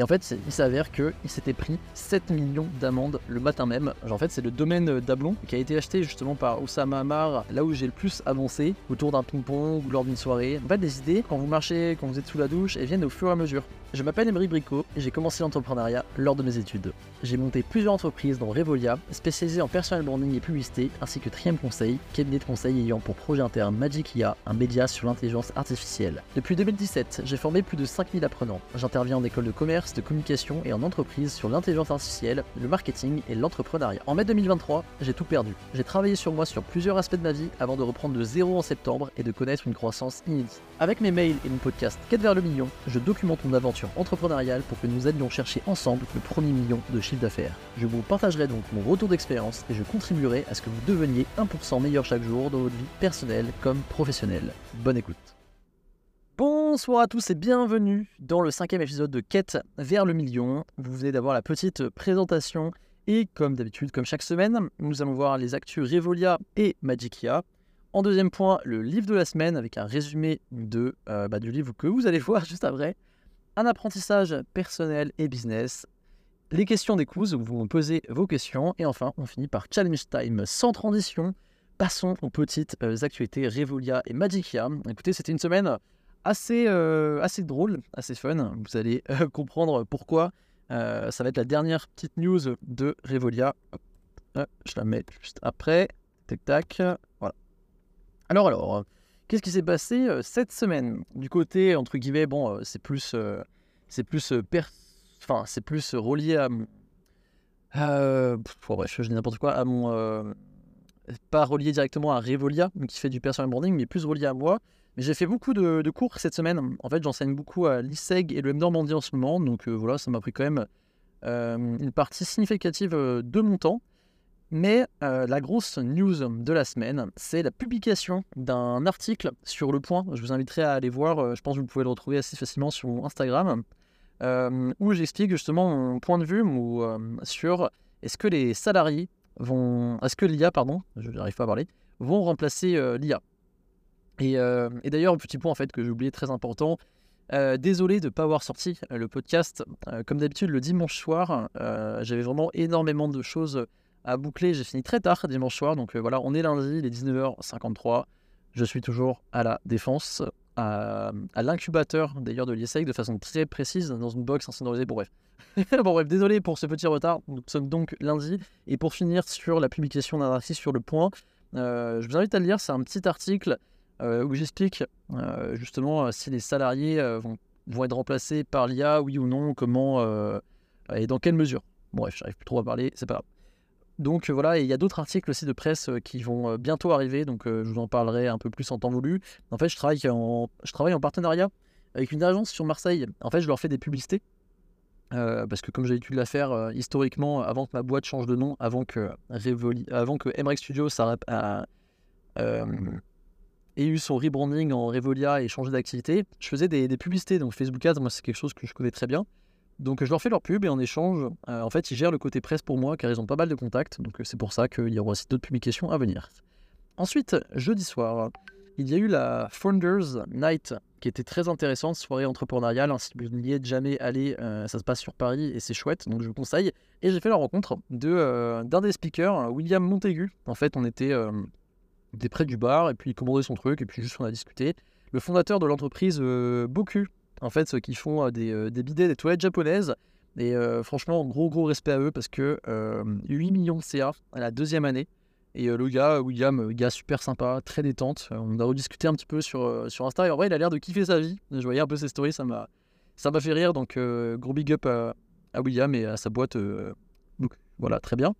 Et en fait, il s'avère qu'il s'était pris 7 millions d'amendes le matin même. En fait, c'est le domaine d'Ablon qui a été acheté justement par Oussama Amar, là où j'ai le plus avancé, autour d'un ping-pong ou lors d'une soirée. En fait, des idées, quand vous marchez, quand vous êtes sous la douche, elles viennent au fur et à mesure. Je m'appelle Emery Bricot et j'ai commencé l'entrepreneuriat lors de mes études. J'ai monté plusieurs entreprises dont Revolia, spécialisées en personal branding et publicité, ainsi que Trium Conseil, cabinet de conseil ayant pour projet interne Magic IA, un média sur l'intelligence artificielle. Depuis 2017, j'ai formé plus de 5000 apprenants. J'interviens en école de commerce, de communication et en entreprise sur l'intelligence artificielle, le marketing et l'entrepreneuriat. En mai 2023, j'ai tout perdu. J'ai travaillé sur moi sur plusieurs aspects de ma vie avant de reprendre de zéro en septembre et de connaître une croissance inédite. Avec mes mails et mon podcast Quête vers le million, je documente mon aventure entrepreneuriale pour que nous allions chercher ensemble le premier million de chiffre d'affaires. Je vous partagerai donc mon retour d'expérience et je contribuerai à ce que vous deveniez 1% meilleur chaque jour dans votre vie personnelle comme professionnelle. Bonne écoute. Bonsoir à tous et bienvenue dans le cinquième épisode de Quête vers le million. Vous venez d'avoir la petite présentation et comme d'habitude, comme chaque semaine, nous allons voir les actus Revolia et Magicia. En deuxième point, le livre de la semaine avec un résumé de, euh, bah, du livre que vous allez voir juste après un apprentissage personnel et business, les questions des quiz où vous me posez vos questions, et enfin, on finit par Challenge Time sans transition. Passons aux petites euh, actualités Revolia et Magicia. Écoutez, c'était une semaine assez, euh, assez drôle, assez fun. Vous allez euh, comprendre pourquoi. ça va être la dernière petite news de Revolia. je la mets juste après. Tac, tac. Voilà. Alors, alors. Qu'est-ce qui s'est passé euh, cette semaine? Du côté, entre guillemets, bon, euh, c'est plus, euh, c'est plus, enfin, c'est plus relié à mon, bref, je dis n'importe quoi, à mon, pas relié directement à Revolia, qui fait du personal branding, mais plus relié à moi. Mais j'ai fait beaucoup de, cours cette semaine. En fait, j'enseigne beaucoup à l'ISEG et le M Normandie en ce moment, donc voilà, ça m'a pris quand même une partie significative de mon temps. Mais euh, la grosse news de la semaine, c'est la publication d'un article sur Le Point. Je vous inviterai à aller voir, euh, je pense que vous pouvez le retrouver assez facilement sur Instagram, euh, où j'explique justement mon point de vue sur est-ce que les salariés vont. Est-ce que l'IA, pardon, je n'arrive pas à parler, vont remplacer l'IA. Et, et d'ailleurs, un petit point en fait que j'ai oublié très important. désolé de ne pas avoir sorti le podcast. comme d'habitude, le dimanche soir, j'avais vraiment énormément de choses à boucler. J'ai fini très tard dimanche soir, donc euh, voilà, on est lundi, il est 19h53. Je suis toujours à la défense, à, l'incubateur d'ailleurs de l'ISEC de façon très précise dans une box insonorisée. Bon bref. bon bref, désolé pour ce petit retard. Nous sommes donc lundi. Et pour finir sur la publication d'un article sur le point, euh, je vous invite à le lire. C'est un petit article euh, où j'explique justement si les salariés vont, vont, être remplacés par l'IA, oui ou non, comment et dans quelle mesure. Bon, bref, j'arrive plus trop à parler, c'est pas grave. Donc euh, voilà, il y a d'autres articles aussi de presse euh, qui vont euh, bientôt arriver, donc je vous en parlerai un peu plus en temps voulu. En fait, je travaille en, je travaille en partenariat avec une agence sur Marseille. En fait, je leur fais des publicités. parce que comme j'ai l'habitude de la faire historiquement, avant que ma boîte change de nom, avant que, avant que MREX Studio a, ait eu son rebranding en Revolia et changé d'activité, je faisais des, publicités. Donc Facebook Ads, moi c'est quelque chose que je connais très bien. Donc je leur fais leur pub et en échange, euh, en fait, ils gèrent le côté presse pour moi car ils ont pas mal de contacts. Donc c'est pour ça qu'il y aura aussi d'autres publications à venir. Ensuite, jeudi soir, il y a eu la Founders Night qui était très intéressante, soirée entrepreneuriale. Si vous n'y êtes jamais allé, euh, ça se passe sur Paris et c'est chouette, donc je vous conseille. Et j'ai fait la rencontre euh, d'un des speakers, William Montaigu. En fait, on était, était, près du bar et puis il commandait son truc et puis juste on a discuté. Le fondateur de l'entreprise Boku, en fait, qui font euh, des, euh, des bidets, des toilettes japonaises. Et euh, franchement, gros gros respect à eux parce que 8 millions de CA à la deuxième année. Et le gars, William, gars super sympa, très détente. on a rediscuté un petit peu sur, sur Insta. Et en vrai, il a l'air de kiffer sa vie. Je voyais un peu ses stories, ça m'a, ça m'a fait rire. Donc, gros big up à, William et à sa boîte. donc, voilà, très bien.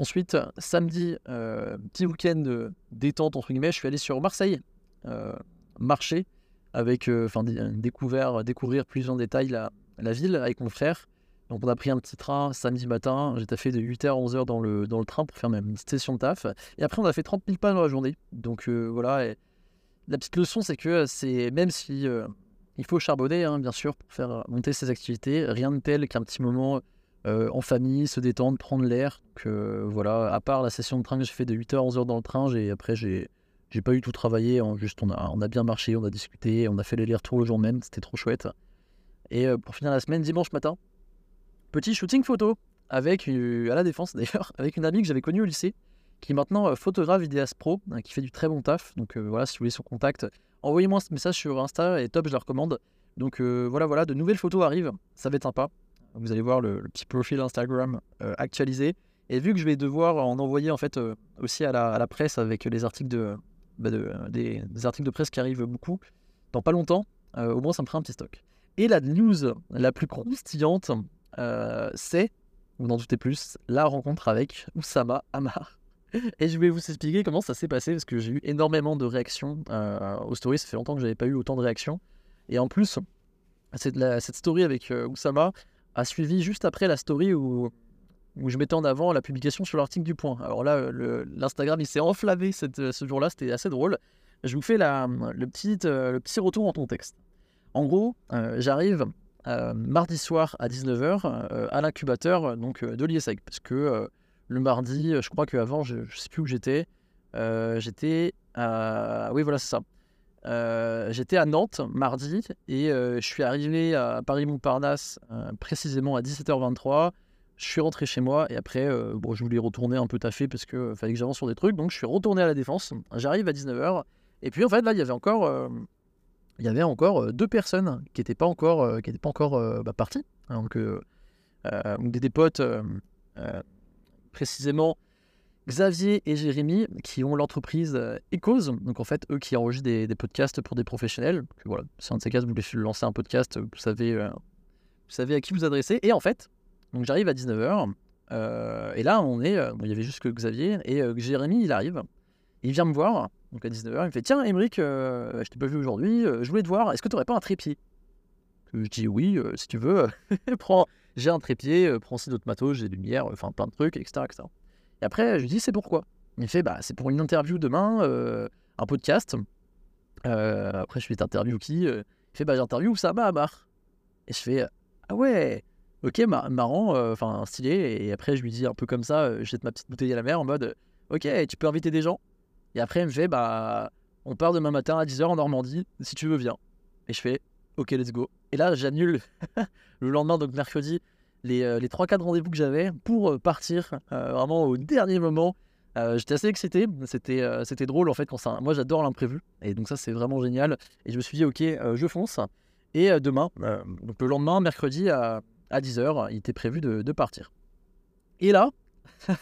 Ensuite, samedi, petit week-end détente, entre guillemets, je suis allé sur Marseille, marché avec, euh, enfin, découvert, découvrir plus en détail la, ville avec mon frère. Donc on a pris un petit train samedi matin, j'ai fait de 8h à 11h dans le, dans le train pour faire ma petite session de taf. Et après on a fait 30 000 pas dans la journée. Donc euh, voilà, la petite leçon c'est que c'est même si euh, il faut charbonner hein, bien sûr pour faire monter ses activités, rien de tel qu'un petit moment en famille, se détendre, prendre l'air. Donc voilà, à part la session de train que j'ai fait de 8h à 11h dans le train, j'ai après j'ai j'ai pas eu tout travaillé, juste on a, on a bien marché, on a discuté, on a fait les retours le jour même, c'était trop chouette. Et pour finir la semaine, dimanche matin, petit shooting photo avec, à la défense d'ailleurs, avec une amie que j'avais connue au lycée, qui est maintenant photographe vidéaste pro, hein, qui fait du très bon taf. Donc voilà, si vous voulez son contact, envoyez-moi un message sur Insta et top, je la recommande. Donc voilà, voilà, de nouvelles photos arrivent, ça va être sympa. Vous allez voir le, petit profil Instagram actualisé. Et vu que je vais devoir en envoyer en fait aussi à la, presse avec les articles de, bah, des, articles de presse qui arrivent beaucoup, dans pas longtemps, au moins ça me fera un petit stock. Et la news la plus croustillante, c'est vous n'en doutez plus, la rencontre avec Oussama Amar. Et je vais vous expliquer comment ça s'est passé parce que j'ai eu énormément de réactions euh, aux stories. Ça fait longtemps que j'avais pas eu autant de réactions. Et en plus, cette, cette story avec euh, Oussama a suivi juste après la story où, où je mettais en avant la publication sur l'article du Point. Alors là, l'Instagram il s'est enflammé cette, ce jour-là, c'était assez drôle. Je vous fais la, le, petit, euh, le petit retour en contexte. En gros, j'arrive euh, mardi soir à 19h euh, à l'incubateur donc de l'IESEG. Parce que euh, le mardi, je crois qu'avant, je ne sais plus où j'étais. j'étais à. Oui, voilà, c'est ça. J'étais à Nantes mardi et je suis arrivé à Paris-Montparnasse précisément à 17h23. Je suis rentré chez moi et après, bon, je voulais retourner un peu taffer parce qu'il fallait que j'avance sur des trucs. Donc je suis retourné à la défense. J'arrive à 19h. Et puis en fait, là, il y avait encore il y avait encore deux personnes qui n'étaient pas encore, qui pas encore bah, parties. Donc, des, potes, précisément Xavier et Jérémy, qui ont l'entreprise Ecos. Donc, en fait, eux qui enregistrent des, podcasts pour des professionnels. Voilà, si un de ces cas, vous voulez lancer un podcast, vous savez, vous savez à qui vous adresser. Et en fait, donc j'arrive à 19h. et là, on est, il y avait juste que Xavier et Jérémy, il arrive. Il vient me voir donc à 19h, il me fait Tiens, Émeric, euh, je t'ai pas vu aujourd'hui, euh, je voulais te voir, est-ce que tu n'aurais pas un trépied? Je dis Oui, euh, si tu veux, prends, j'ai un trépied, prends aussi d'autres matos, j'ai des lumières, enfin plein de trucs, etc., etc. Et après, je lui dis C'est pourquoi? Il fait bah, C'est pour une interview demain, un podcast. après, je fais T'interview qui Il fait Bah, j'interview Oussama Amar. Et je fais Ah ouais Ok, marrant, enfin stylé. Et après, je lui dis un peu comme ça, je jette ma petite bouteille à la mer en mode Ok, tu peux inviter des gens et après, elle me fait, bah, on part demain matin à 10h en Normandie, si tu veux, viens. Et je fais, ok, let's go. Et là, j'annule le lendemain, donc mercredi, les, euh, les 3-4 rendez-vous que j'avais pour euh, partir euh, vraiment au dernier moment. J'étais assez excité, c'était drôle en fait. Quand ça, moi, j'adore l'imprévu. Et donc, ça, c'est vraiment génial. Et je me suis dit, ok, je fonce. Et demain, donc le lendemain, mercredi à, à 10h, il était prévu de, de partir. Et là,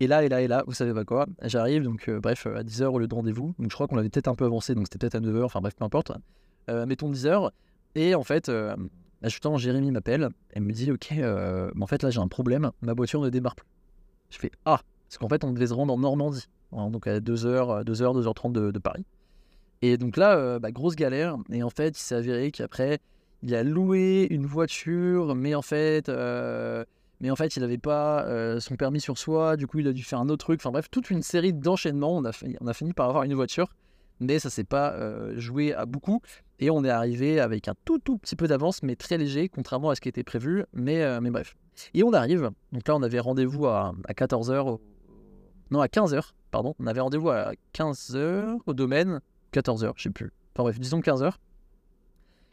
Et là, et là, et là, vous savez pas quoi, j'arrive, donc bref, à 10h au lieu de rendez-vous. Donc je crois qu'on avait peut-être un peu avancé, donc c'était peut-être à 9h, enfin bref, peu importe. Mettons 10h. Et en fait, euh, temps, Jérémy m'appelle, elle me dit Ok, euh, en fait là j'ai un problème, ma voiture ne démarre plus. Je fais Ah, parce qu'en fait on devait se rendre en Normandie, hein, donc à 2h, 2h, 2h30 de, Paris. Et donc là, bah, grosse galère. Et en fait, il s'est avéré qu'après, il a loué une voiture, mais en fait mais en fait, il n'avait pas euh, son permis sur soi, du coup, il a dû faire un autre truc. Enfin bref, toute une série d'enchaînements. On a fini par avoir une voiture, mais ça s'est pas euh, joué à beaucoup. Et on est arrivé avec un tout tout petit peu d'avance, mais très léger, contrairement à ce qui était prévu. Mais, euh, mais bref. Et on arrive. Donc là, on avait rendez-vous à, 14h. Non, à 15h, pardon. On avait rendez-vous à 15h au domaine. 14h, je sais plus. Enfin bref, disons 15h.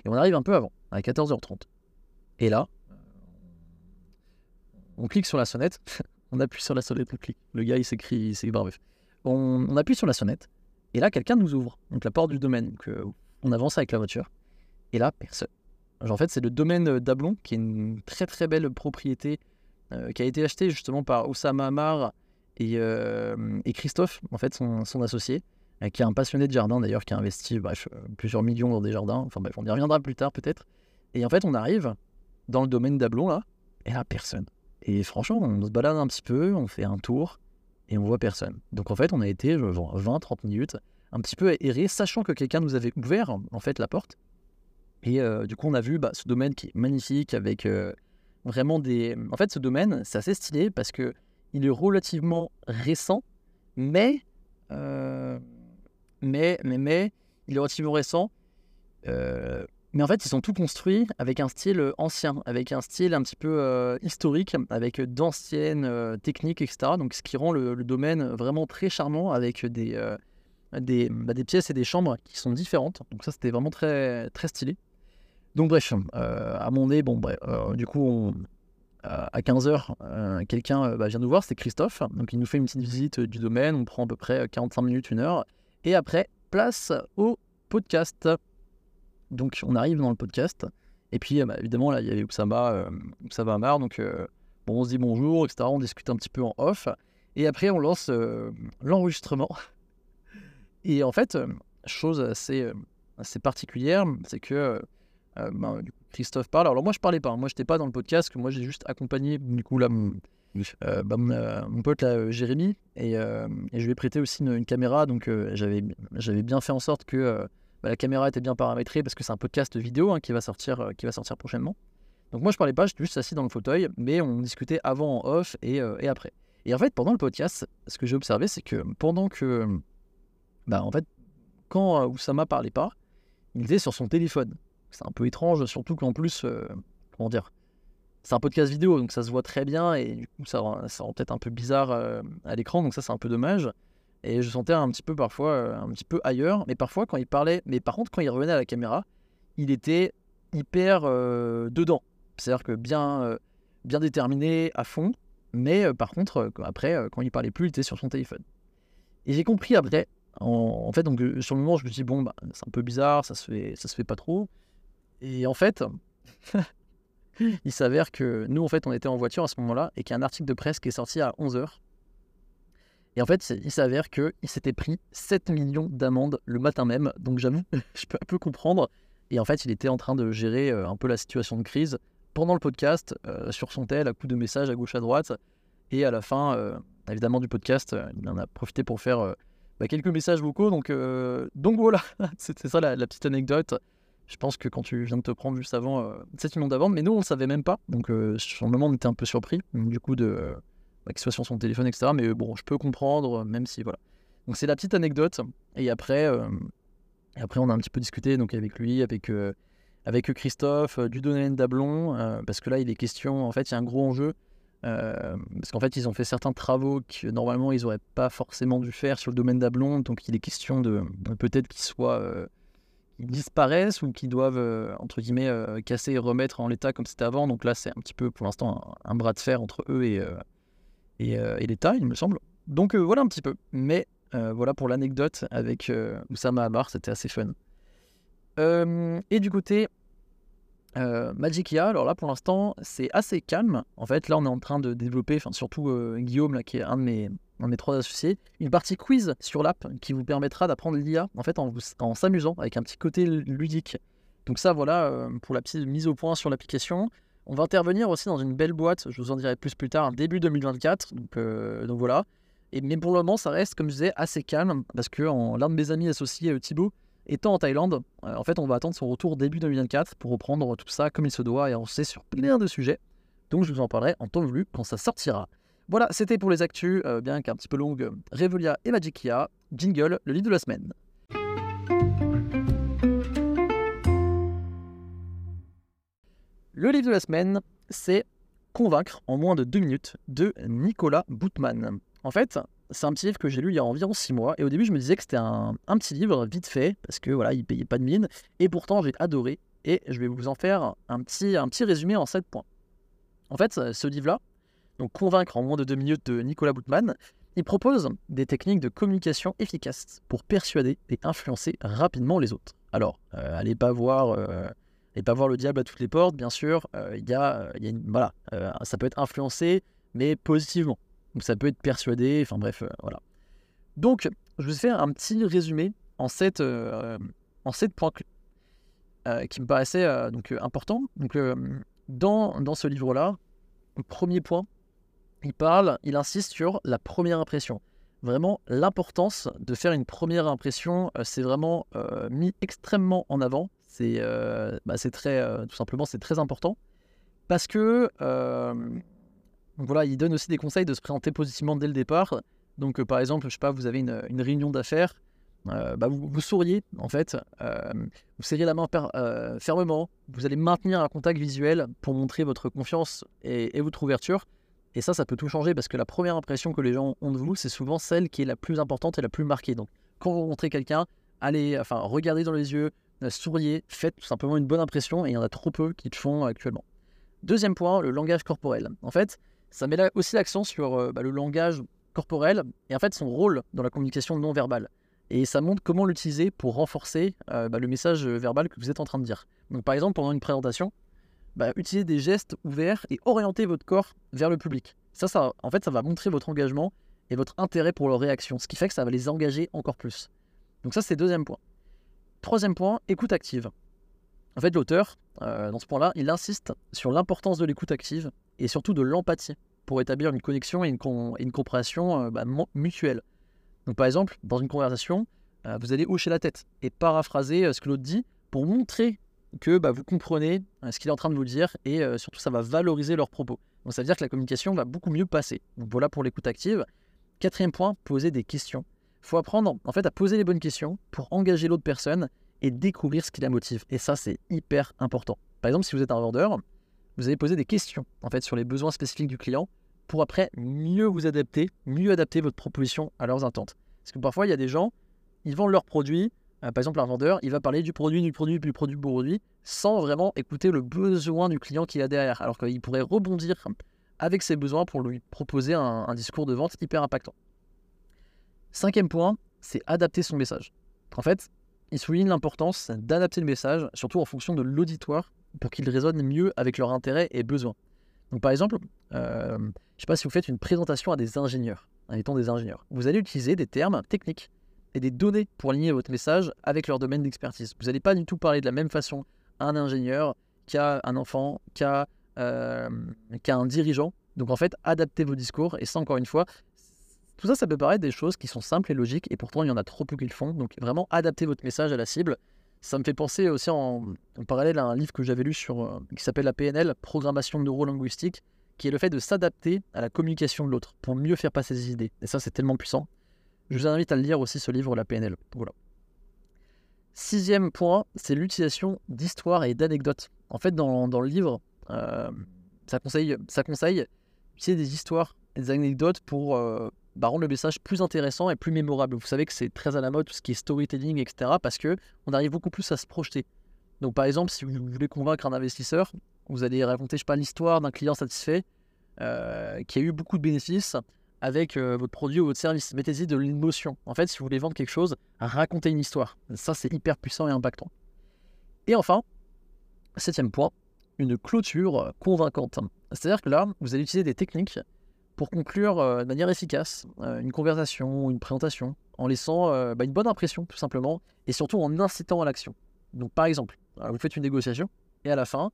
Et on arrive un peu avant, à 14h30. Et là, on clique sur la sonnette, on appuie sur la sonnette, on clique. Le gars, il s'écrit, c'est bref. On, appuie sur la sonnette, et là, quelqu'un nous ouvre, donc la porte du domaine. Donc, euh, on avance avec la voiture, et là, personne. en fait, c'est le domaine d'Ablon, qui est une très très belle propriété euh, qui a été achetée justement par Oussama Amar et, euh, et Christophe, en fait, son, associé, qui est un passionné de jardin d'ailleurs, qui a investi bref, plusieurs millions dans des jardins. Enfin bref, on y reviendra plus tard peut-être. Et en fait, on arrive dans le domaine d'Ablon là, et là, personne. Et franchement, on se balade un petit peu, on fait un tour et on voit personne. Donc en fait, on a été 20-30 minutes un petit peu erré, sachant que quelqu'un nous avait ouvert en fait la porte. Et euh, du coup, on a vu bah, ce domaine qui est magnifique avec euh, vraiment des. En fait, ce domaine, c'est assez stylé parce que il est relativement récent, mais euh, mais mais mais il est relativement récent. Mais en fait, ils sont tout construits avec un style euh, ancien, avec un style un petit peu euh, historique, avec d'anciennes euh, techniques, etc. Donc, ce qui rend le, domaine vraiment très charmant avec des, des, bah, des, pièces et des chambres qui sont différentes. Donc, ça, c'était vraiment très, très stylé. Donc bref, à mon nez, bon bref, du coup, à 15h, quelqu'un bah, vient nous voir, c'est Christophe. Donc il nous fait une petite visite du domaine, on prend à peu près 45 minutes, une heure. Et après, place au podcast. Donc on arrive dans le podcast. Et puis bah, évidemment, là, il y avait Oussama, Oussama Amar. Donc bon, on se dit bonjour, etc. On discute un petit peu en off. Et après, on lance l'enregistrement. Et en fait, chose assez, assez particulière, c'est que ben, Christophe parle. Alors moi, je parlais pas. Moi, j'étais pas dans le podcast. Que moi, j'ai juste accompagné du coup là mon, bah, mon, pote là, Jérémy, et, et, je lui ai prêté aussi une, caméra. Donc j'avais j'avais bien fait en sorte que bah, la caméra était bien paramétrée parce que c'est un podcast vidéo hein, qui va sortir qui va sortir prochainement. Donc moi, je parlais pas. J'étais juste assis dans le fauteuil, mais on discutait avant en off et, et après. Et en fait, pendant le podcast, ce que j'ai observé, c'est que pendant que. Bah, en fait, quand euh, Oussama parlait pas, il était sur son téléphone. C'est un peu étrange, surtout qu'en plus, euh, comment dire, c'est un podcast vidéo, donc ça se voit très bien, et du coup, ça ça rend peut-être un peu bizarre euh, à l'écran, donc ça, c'est un peu dommage. Et je sentais un petit peu parfois, un petit peu ailleurs, mais parfois quand il parlait, mais par contre, quand il revenait à la caméra, il était hyper dedans. C'est-à-dire que bien, bien déterminé, à fond, mais euh, par contre, euh, après, euh, quand il parlait plus, il était sur son téléphone. Et j'ai compris après, en, fait, donc sur le moment, je me suis dit, bon, bah, c'est un peu bizarre, ça se fait, ça se fait pas trop. Et en fait, il s'avère que nous, en fait, on était en voiture à ce moment-là et qu'il y a un article de presse qui est sorti à 11h. Et en fait, il s'avère qu'il s'était pris 7 millions d'amendes le matin même. Donc j'avoue, je peux un peu comprendre. Et en fait, il était en train de gérer un peu la situation de crise pendant le podcast euh, sur son tel à coup de messages à gauche à droite. Et à la fin, euh, évidemment, du podcast, euh, il en a profité pour faire bah, quelques messages vocaux. Donc, donc voilà, c'était ça la, petite anecdote. Je pense que quand tu viens de te prendre juste avant 7 millions d'avant, mais nous on ne savait même pas. Donc sur le moment on était un peu surpris du coup de bah, qu'il soit sur son téléphone, etc. Mais bon, je peux comprendre, même si voilà. Donc c'est la petite anecdote. Et après, et après on a un petit peu discuté donc avec lui, avec avec Christophe, euh, du domaine d'Ablon, euh, parce que là, il est question, en fait, il y a un gros enjeu, euh, parce qu'en fait, ils ont fait certains travaux que normalement, ils n'auraient pas forcément dû faire sur le domaine d'Ablon, donc il est question de, peut-être qu'ils soient, disparaissent ou qu'ils doivent, entre guillemets, casser et remettre en l'état comme c'était avant, donc là, c'est un petit peu, pour l'instant, un, bras de fer entre eux et, et, l'État, il me semble. Donc voilà un petit peu, mais voilà pour l'anecdote avec Oussama Amar, c'était assez fun. et du côté euh, Magicia, alors là pour l'instant c'est assez calme. En fait là on est en train de développer, enfin surtout euh, Guillaume là qui est un de mes, un mes trois associés, une partie quiz sur l'app qui vous permettra d'apprendre l'IA en fait en, en s'amusant avec un petit côté ludique. Donc ça voilà euh, pour la petite mise au point sur l'application. On va intervenir aussi dans une belle boîte, je vous en dirai plus plus tard, début 2024. Donc, donc voilà. Mais pour le moment ça reste comme je disais assez calme parce que l'un de mes amis associés Thibaut Étant en Thaïlande, euh, en fait, on va attendre son retour début 2024 pour reprendre tout ça comme il se doit et avancer sur plein de sujets. Donc, je vous en parlerai en temps voulu quand ça sortira. Voilà, c'était pour les actus, euh, bien qu'un petit peu longue, Revolia et Magicia. Jingle, le livre de la semaine. Le livre de la semaine, c'est Convaincre en moins de deux minutes de Nicolas Boutman. En fait, c'est un petit livre que j'ai lu il y a environ 6 mois. Et au début, je me disais que c'était un, petit livre vite fait, parce que voilà, il payait pas de mine. Et pourtant, j'ai adoré. Et je vais vous en faire un petit, résumé en 7 points. En fait, ce livre-là, donc Convaincre en moins de 2 minutes de Nicolas Boutman, il propose des techniques de communication efficaces pour persuader et influencer rapidement les autres. Alors, euh, allez pas voir. Euh, pas voir le diable à toutes les portes, bien sûr. Euh, il y a, une, voilà, ça peut être influencé, mais positivement. Donc ça peut être persuadé, enfin bref, euh, voilà. Donc, je vais faire un petit résumé en 7, euh, en sept points euh, qui me paraissaient donc, importants. Donc, dans, dans ce livre-là, premier point, il parle, il insiste sur la première impression. Vraiment, l'importance de faire une première impression, c'est vraiment mis extrêmement en avant. C'est bah, simplement, c'est très important parce que donc voilà, il donne aussi des conseils de se présenter positivement dès le départ. Donc euh, par exemple, je sais pas, vous avez une, réunion d'affaires, euh, bah, vous, souriez en fait, euh, vous serrez la main fermement, vous allez maintenir un contact visuel pour montrer votre confiance et, votre ouverture. Et ça, ça peut tout changer parce que la première impression que les gens ont de vous, c'est souvent celle qui est la plus importante et la plus marquée. Donc quand vous rencontrez quelqu'un, allez, enfin, regardez dans les yeux, souriez, faites tout simplement une bonne impression et il y en a trop peu qui le font actuellement. Deuxième point, le langage corporel. En fait, ça met aussi l'accent sur bah, le langage corporel et en fait son rôle dans la communication non verbale. Et ça montre comment l'utiliser pour renforcer bah, le message verbal que vous êtes en train de dire. Donc par exemple, pendant une présentation, bah, utilisez des gestes ouverts et orientez votre corps vers le public. Ça, ça, en fait, ça va montrer votre engagement et votre intérêt pour leur réaction, ce qui fait que ça va les engager encore plus. Donc ça, c'est deuxième point. Troisième point, écoute active. En fait, l'auteur, euh, dans ce point-là, il insiste sur l'importance de l'écoute active et surtout de l'empathie pour établir une connexion et une, compréhension euh, bah, mutuelle. Donc par exemple, dans une conversation, euh, vous allez hocher la tête et paraphraser ce que l'autre dit pour montrer que bah, vous comprenez ce qu'il est en train de vous dire et surtout ça va valoriser leurs propos. Donc ça veut dire que la communication va beaucoup mieux passer. Voilà pour l'écoute active. Quatrième point, poser des questions. Il faut apprendre en fait à poser les bonnes questions pour engager l'autre personne et découvrir ce qui la motive. Et ça, c'est hyper important. Par exemple, si vous êtes un vendeur, vous allez poser des questions en fait sur les besoins spécifiques du client pour après mieux vous adapter, mieux adapter votre proposition à leurs attentes. Parce que parfois, il y a des gens, ils vendent leurs produits. Euh, par exemple, un vendeur, il va parler du produit, du produit, du produit, du produit, sans vraiment écouter le besoin du client qu'il a derrière. Alors qu'il pourrait rebondir avec ses besoins pour lui proposer un, discours de vente hyper impactant. Cinquième point, c'est adapter son message. En fait, il souligne l'importance d'adapter le message, surtout en fonction de l'auditoire, pour qu'il résonne mieux avec leurs intérêts et besoins. Donc par exemple, euh, je ne sais pas si vous faites une présentation à des ingénieurs, étant des ingénieurs, vous allez utiliser des termes techniques et des données pour aligner votre message avec leur domaine d'expertise. Vous n'allez pas du tout parler de la même façon à un ingénieur qu'à un enfant, euh, qu'à un dirigeant. Donc en fait, adaptez vos discours. Et ça, encore une fois, tout ça, ça peut paraître des choses qui sont simples et logiques, et pourtant il y en a trop peu qui le font. Donc vraiment, adaptez votre message à la cible. Ça me fait penser aussi en, parallèle à un livre que j'avais lu sur, euh, qui s'appelle la PNL, Programmation neuro-linguistique, qui est le fait de s'adapter à la communication de l'autre pour mieux faire passer ses idées. Et ça, c'est tellement puissant. Je vous invite à lire aussi ce livre, la PNL. Sixième point, c'est l'utilisation d'histoires et d'anecdotes. En fait, dans, le livre, euh, ça conseille, ça conseille d'utiliser des histoires et des anecdotes pour euh, rendre le message plus intéressant et plus mémorable. Vous savez que c'est très à la mode tout ce qui est storytelling, etc. Parce que on arrive beaucoup plus à se projeter. Donc par exemple, si vous voulez convaincre un investisseur, vous allez raconter, je sais pas, l'histoire d'un client satisfait euh, qui a eu beaucoup de bénéfices avec votre produit ou votre service. Mettez-y de l'émotion. En fait, si vous voulez vendre quelque chose, racontez une histoire. Ça, c'est hyper puissant et impactant. Et enfin, septième point, une clôture convaincante. C'est-à-dire que là, vous allez utiliser des techniques pour conclure euh, de manière efficace euh, une conversation ou une présentation en laissant euh, bah, une bonne impression tout simplement et surtout en incitant à l'action. Donc par exemple, vous faites une négociation et à la fin,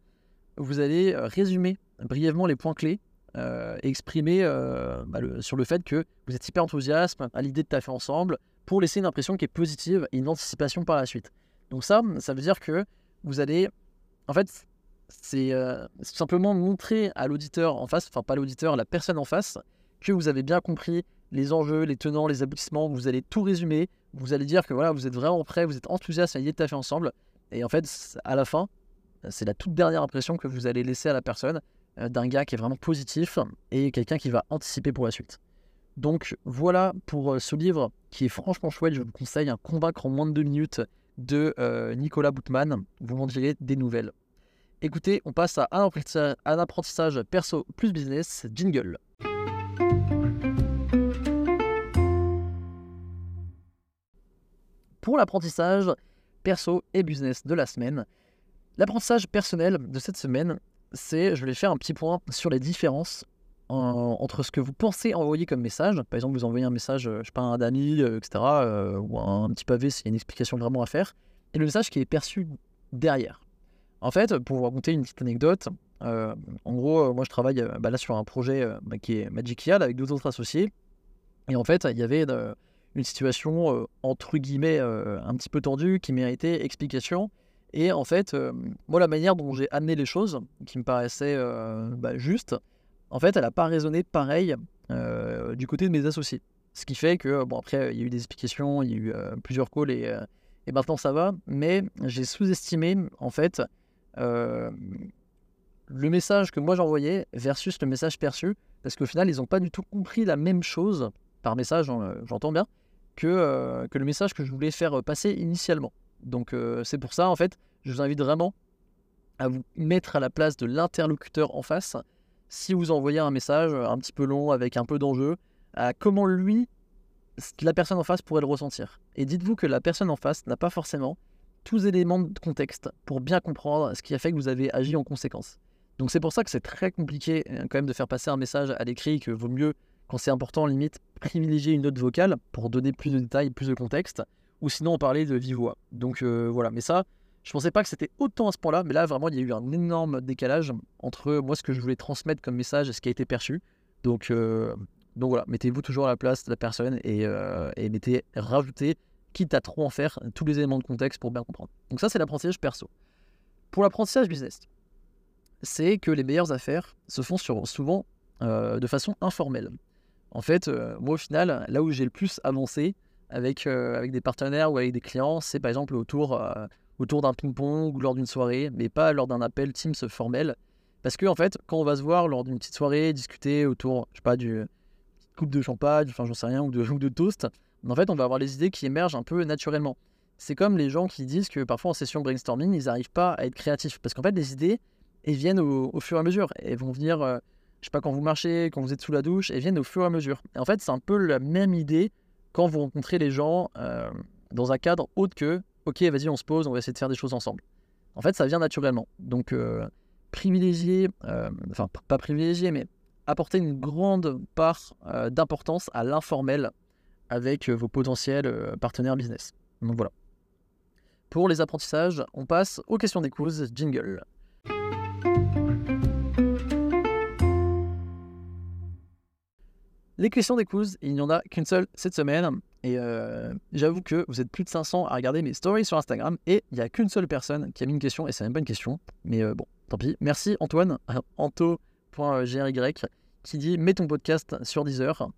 vous allez résumer brièvement les points clés et exprimer bah, sur le fait que vous êtes hyper enthousiaste à l'idée de taffer ensemble pour laisser une impression qui est positive et une anticipation par la suite. Donc ça, ça veut dire que vous allez en fait euh, c'est simplement montrer à l'auditeur en face, enfin pas l'auditeur, la personne en face, que vous avez bien compris les enjeux, les tenants, les aboutissements, vous allez tout résumer, vous allez dire que voilà, vous êtes vraiment prêt, vous êtes enthousiaste à y être fait ensemble, et en fait, à la fin, c'est la toute dernière impression que vous allez laisser à la personne euh, d'un gars qui est vraiment positif et quelqu'un qui va anticiper pour la suite. Donc voilà pour euh, ce livre qui est franchement chouette, je vous conseille un Convaincre en moins de deux minutes de Nicolas Boutman, vous m'en direz des nouvelles. Écoutez, on passe à un apprentissage, perso plus business, jingle. Pour l'apprentissage perso et business de la semaine, l'apprentissage personnel de cette semaine, c'est, je vais faire un petit point sur les différences entre ce que vous pensez envoyer comme message. Par exemple, vous envoyez un message, je sais pas, un ami, euh, etc., euh, ou un petit pavé s'il y a une explication vraiment à faire, et le message qui est perçu derrière. En fait, pour vous raconter une petite anecdote, euh, en gros, euh, moi je travaille euh, bah, là sur un projet bah, qui est Magikial avec deux autres associés. Et en fait, il y avait une, situation entre guillemets un petit peu tendue qui méritait explication. Et en fait, moi la manière dont j'ai amené les choses, qui me paraissait bah, juste, en fait, elle n'a pas résonné pareil du côté de mes associés. Ce qui fait que, bon, après, il y a eu des explications, il y a eu plusieurs calls et, et maintenant ça va, mais j'ai sous-estimé en fait euh, le message que moi j'envoyais versus le message perçu, parce qu'au final, ils n'ont pas du tout compris la même chose par message, euh, j'entends bien, que, euh, que le message que je voulais faire passer initialement. Donc euh, c'est pour ça, en fait, je vous invite vraiment à vous mettre à la place de l'interlocuteur en face. Si vous envoyez un message un petit peu long avec un peu d'enjeu, à comment lui, la personne en face pourrait le ressentir. Et dites-vous que la personne en face n'a pas forcément tous éléments de contexte pour bien comprendre ce qui a fait que vous avez agi en conséquence. Donc c'est pour ça que c'est très compliqué euh, quand même de faire passer un message à l'écrit, que vaut mieux, quand c'est important, limite, privilégier une note vocale pour donner plus de détails, plus de contexte, ou sinon on parlait de vive voix. Donc euh, voilà, mais ça, je pensais pas que c'était autant à ce point-là, mais là vraiment il y a eu un énorme décalage entre moi ce que je voulais transmettre comme message et ce qui a été perçu. Donc, euh, donc voilà, mettez-vous toujours à la place de la personne et, et mettez, rajoutez, quitte à trop en faire, tous les éléments de contexte pour bien comprendre. Donc ça c'est l'apprentissage perso. Pour l'apprentissage business, c'est que les meilleures affaires se font souvent euh, de façon informelle. En fait, euh, moi au final, là où j'ai le plus avancé avec, euh, avec des partenaires ou avec des clients, c'est par exemple autour, autour d'un ping-pong ou lors d'une soirée, mais pas lors d'un appel Teams formel. Parce que en fait, quand on va se voir lors d'une petite soirée, discuter autour, je sais pas, du coupe de champagne, enfin j'en sais rien, ou de, ou de toast, en fait, on va avoir les idées qui émergent un peu naturellement. C'est comme les gens qui disent que parfois en session brainstorming, ils n'arrivent pas à être créatifs. Parce qu'en fait, les idées, et viennent au, fur et à mesure. Et vont venir, euh, je sais pas, quand vous marchez, quand vous êtes sous la douche, et viennent au fur et à mesure. En fait, c'est un peu la même idée quand vous rencontrez les gens euh, dans un cadre autre que, ok, vas-y, on se pose, on va essayer de faire des choses ensemble. En fait, ça vient naturellement. Donc, euh, privilégier, enfin, pas privilégier, mais apporter une grande part d'importance à l'informel avec vos potentiels partenaires business. Donc voilà. Pour les apprentissages, on passe aux questions des quiz. Jingle. Les questions des quiz, il n'y en a qu'une seule cette semaine. Et euh, j'avoue que vous êtes plus de 500 à regarder mes stories sur Instagram et il n'y a qu'une seule personne qui a mis une question et c'est même pas une question. Mais euh, bon, tant pis. Merci Antoine, anto.gry, qui dit mets ton podcast sur Deezer.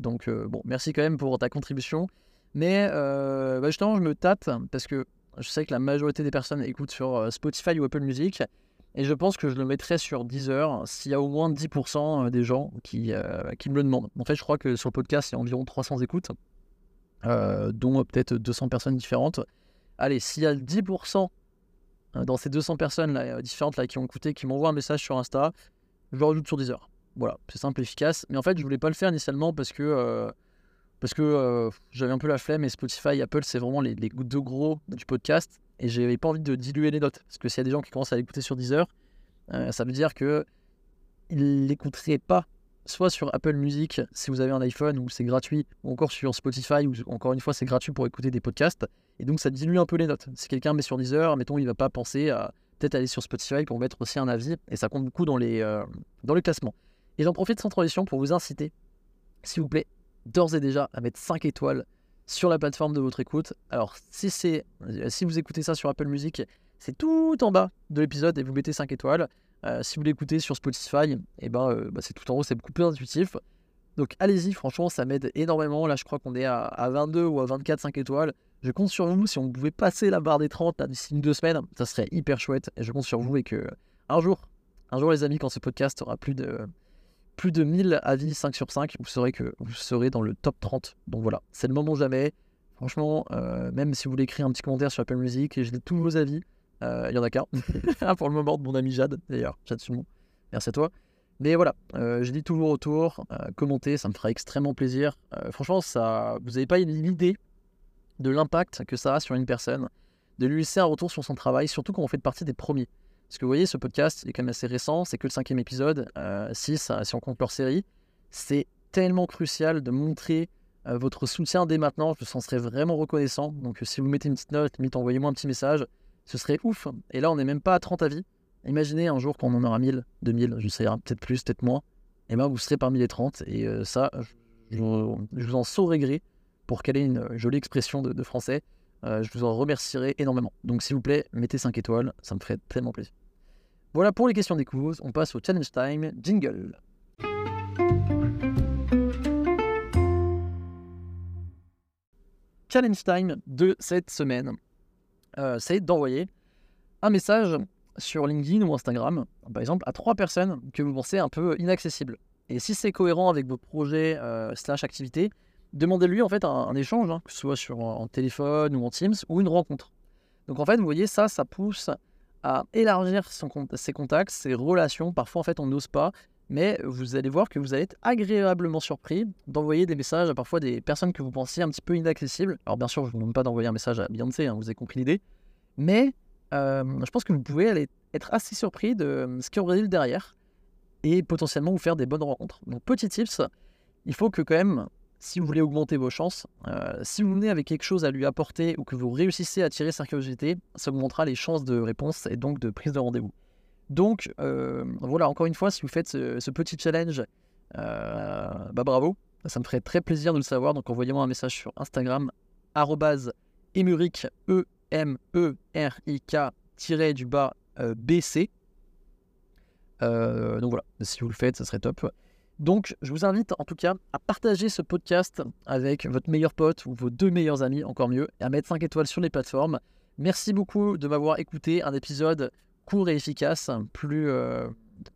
Donc euh, bon, merci quand même pour ta contribution. Mais bah, justement, je me tâte parce que je sais que la majorité des personnes écoutent sur Spotify ou Apple Music. Et je pense que je le mettrai sur Deezer s'il y a au moins 10% euh, des gens qui, euh, qui me le demandent. En fait, je crois que sur le podcast, il y a environ 300 écoutes, euh, dont peut-être 200 personnes différentes. Allez, s'il y a 10% dans ces 200 personnes là, différentes là, qui ont écouté, qui m'envoient un message sur Insta, je le rajoute sur Deezer. Voilà, c'est simple efficace. Mais en fait, je voulais pas le faire initialement parce que, parce que j'avais un peu la flemme et Spotify, Apple, c'est vraiment les, deux gros du podcast et j'avais pas envie de diluer les notes. Parce que s'il y a des gens qui commencent à l'écouter sur Deezer, euh, ça veut dire que ils l'écouteraient pas soit sur Apple Music si vous avez un iPhone où c'est gratuit, ou encore sur Spotify où encore une fois c'est gratuit pour écouter des podcasts. Et donc ça dilue un peu les notes. Si quelqu'un met sur Deezer, mettons, il va pas penser à peut-être aller sur Spotify pour mettre aussi un avis, et ça compte beaucoup dans les, euh, dans les classements. Et j'en profite sans transition pour vous inciter, s'il vous plaît, d'ores et déjà à mettre 5 étoiles sur la plateforme de votre écoute. Alors, si, c'est, si vous écoutez ça sur Apple Music, c'est tout en bas de l'épisode et vous mettez 5 étoiles. Euh, si vous l'écoutez sur Spotify, et eh ben, euh, bah, c'est tout en haut, c'est beaucoup plus intuitif. Donc allez-y, franchement, ça m'aide énormément. Là, je crois qu'on est à, 22 ou à 24 5 étoiles. Je compte sur vous. Si on pouvait passer la barre des 30 d'ici une deux semaines, ça serait hyper chouette. Et je compte sur vous et que un jour, un jour, les amis, quand ce podcast aura plus de, plus de 1000 avis 5 sur 5, vous saurez que vous serez dans le top 30. Donc voilà, c'est le moment jamais. Franchement, euh, même si vous voulez écrire un petit commentaire sur Apple Music, je lis tous vos avis. Euh, il y en a qu'un. Pour le moment, de mon ami Jade, d'ailleurs. Jade Sumon. Merci à toi. Mais voilà, euh, je lis toujours autour. commentez, ça me fera extrêmement plaisir. franchement, ça, vous n'avez pas une idée de l'impact que ça a sur une personne, de lui laisser un retour sur son travail, surtout quand on fait partie des premiers. Parce que vous voyez, ce podcast est quand même assez récent, c'est que le cinquième épisode, 6 euh, si on compte leur série. C'est tellement crucial de montrer euh, votre soutien dès maintenant. Je en serais vraiment reconnaissant. Donc si vous mettez une petite note, limite envoyez-moi un petit message, ce serait ouf. Et là, on n'est même pas à 30 avis. Imaginez un jour qu'on en aura 1000, 2000, je sais, peut-être plus, peut-être moins. Et ben vous serez parmi les 30. Et euh, ça, je, vous en saurai gré pour qu'elle ait une jolie expression de français. Je vous en remercierai énormément. Donc s'il vous plaît, mettez 5 étoiles, ça me ferait tellement plaisir. Voilà pour les questions des quiz. On passe au challenge time. Jingle. Challenge time de cette semaine, euh, c'est d'envoyer un message sur LinkedIn ou Instagram, par exemple, à trois personnes que vous pensez un peu inaccessibles. Et si c'est cohérent avec vos projets euh, slash activités, demandez-lui en fait un, échange, hein, que ce soit sur en téléphone ou en Teams ou une rencontre. Donc en fait, vous voyez, ça, ça pousse à élargir ses contacts, ses relations. Parfois, en fait, on n'ose pas, mais vous allez voir que vous allez être agréablement surpris d'envoyer des messages à parfois des personnes que vous pensiez un petit peu inaccessibles. Alors bien sûr, je ne vous demande pas d'envoyer un message à Beyoncé, hein, vous avez compris l'idée, mais euh, je pense que vous pouvez aller être assez surpris de ce qu'il y aurait derrière et potentiellement vous faire des bonnes rencontres. Donc petit tips, il faut que quand même, si vous voulez augmenter vos chances, euh, si vous venez avec quelque chose à lui apporter ou que vous réussissez à tirer sa curiosité, ça augmentera les chances de réponse et donc de prise de rendez-vous. Donc euh, voilà, encore une fois, si vous faites ce, petit challenge, euh, bah bravo, ça me ferait très plaisir de le savoir. Donc envoyez-moi un message sur Instagram, emuric, E-M-E-R-I-K, du bas BC. donc voilà, si vous le faites, ça serait top. Donc, je vous invite en tout cas à partager ce podcast avec votre meilleur pote ou vos deux meilleurs amis, encore mieux, et à mettre 5 étoiles sur les plateformes. Merci beaucoup de m'avoir écouté. Un épisode court et efficace, plus, euh,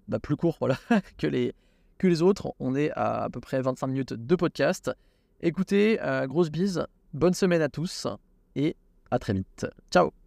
bah, plus court que, les, que les autres. On est à à peu près 25 minutes de podcast. Écoutez, euh, grosse bise, bonne semaine à tous et à très vite. Ciao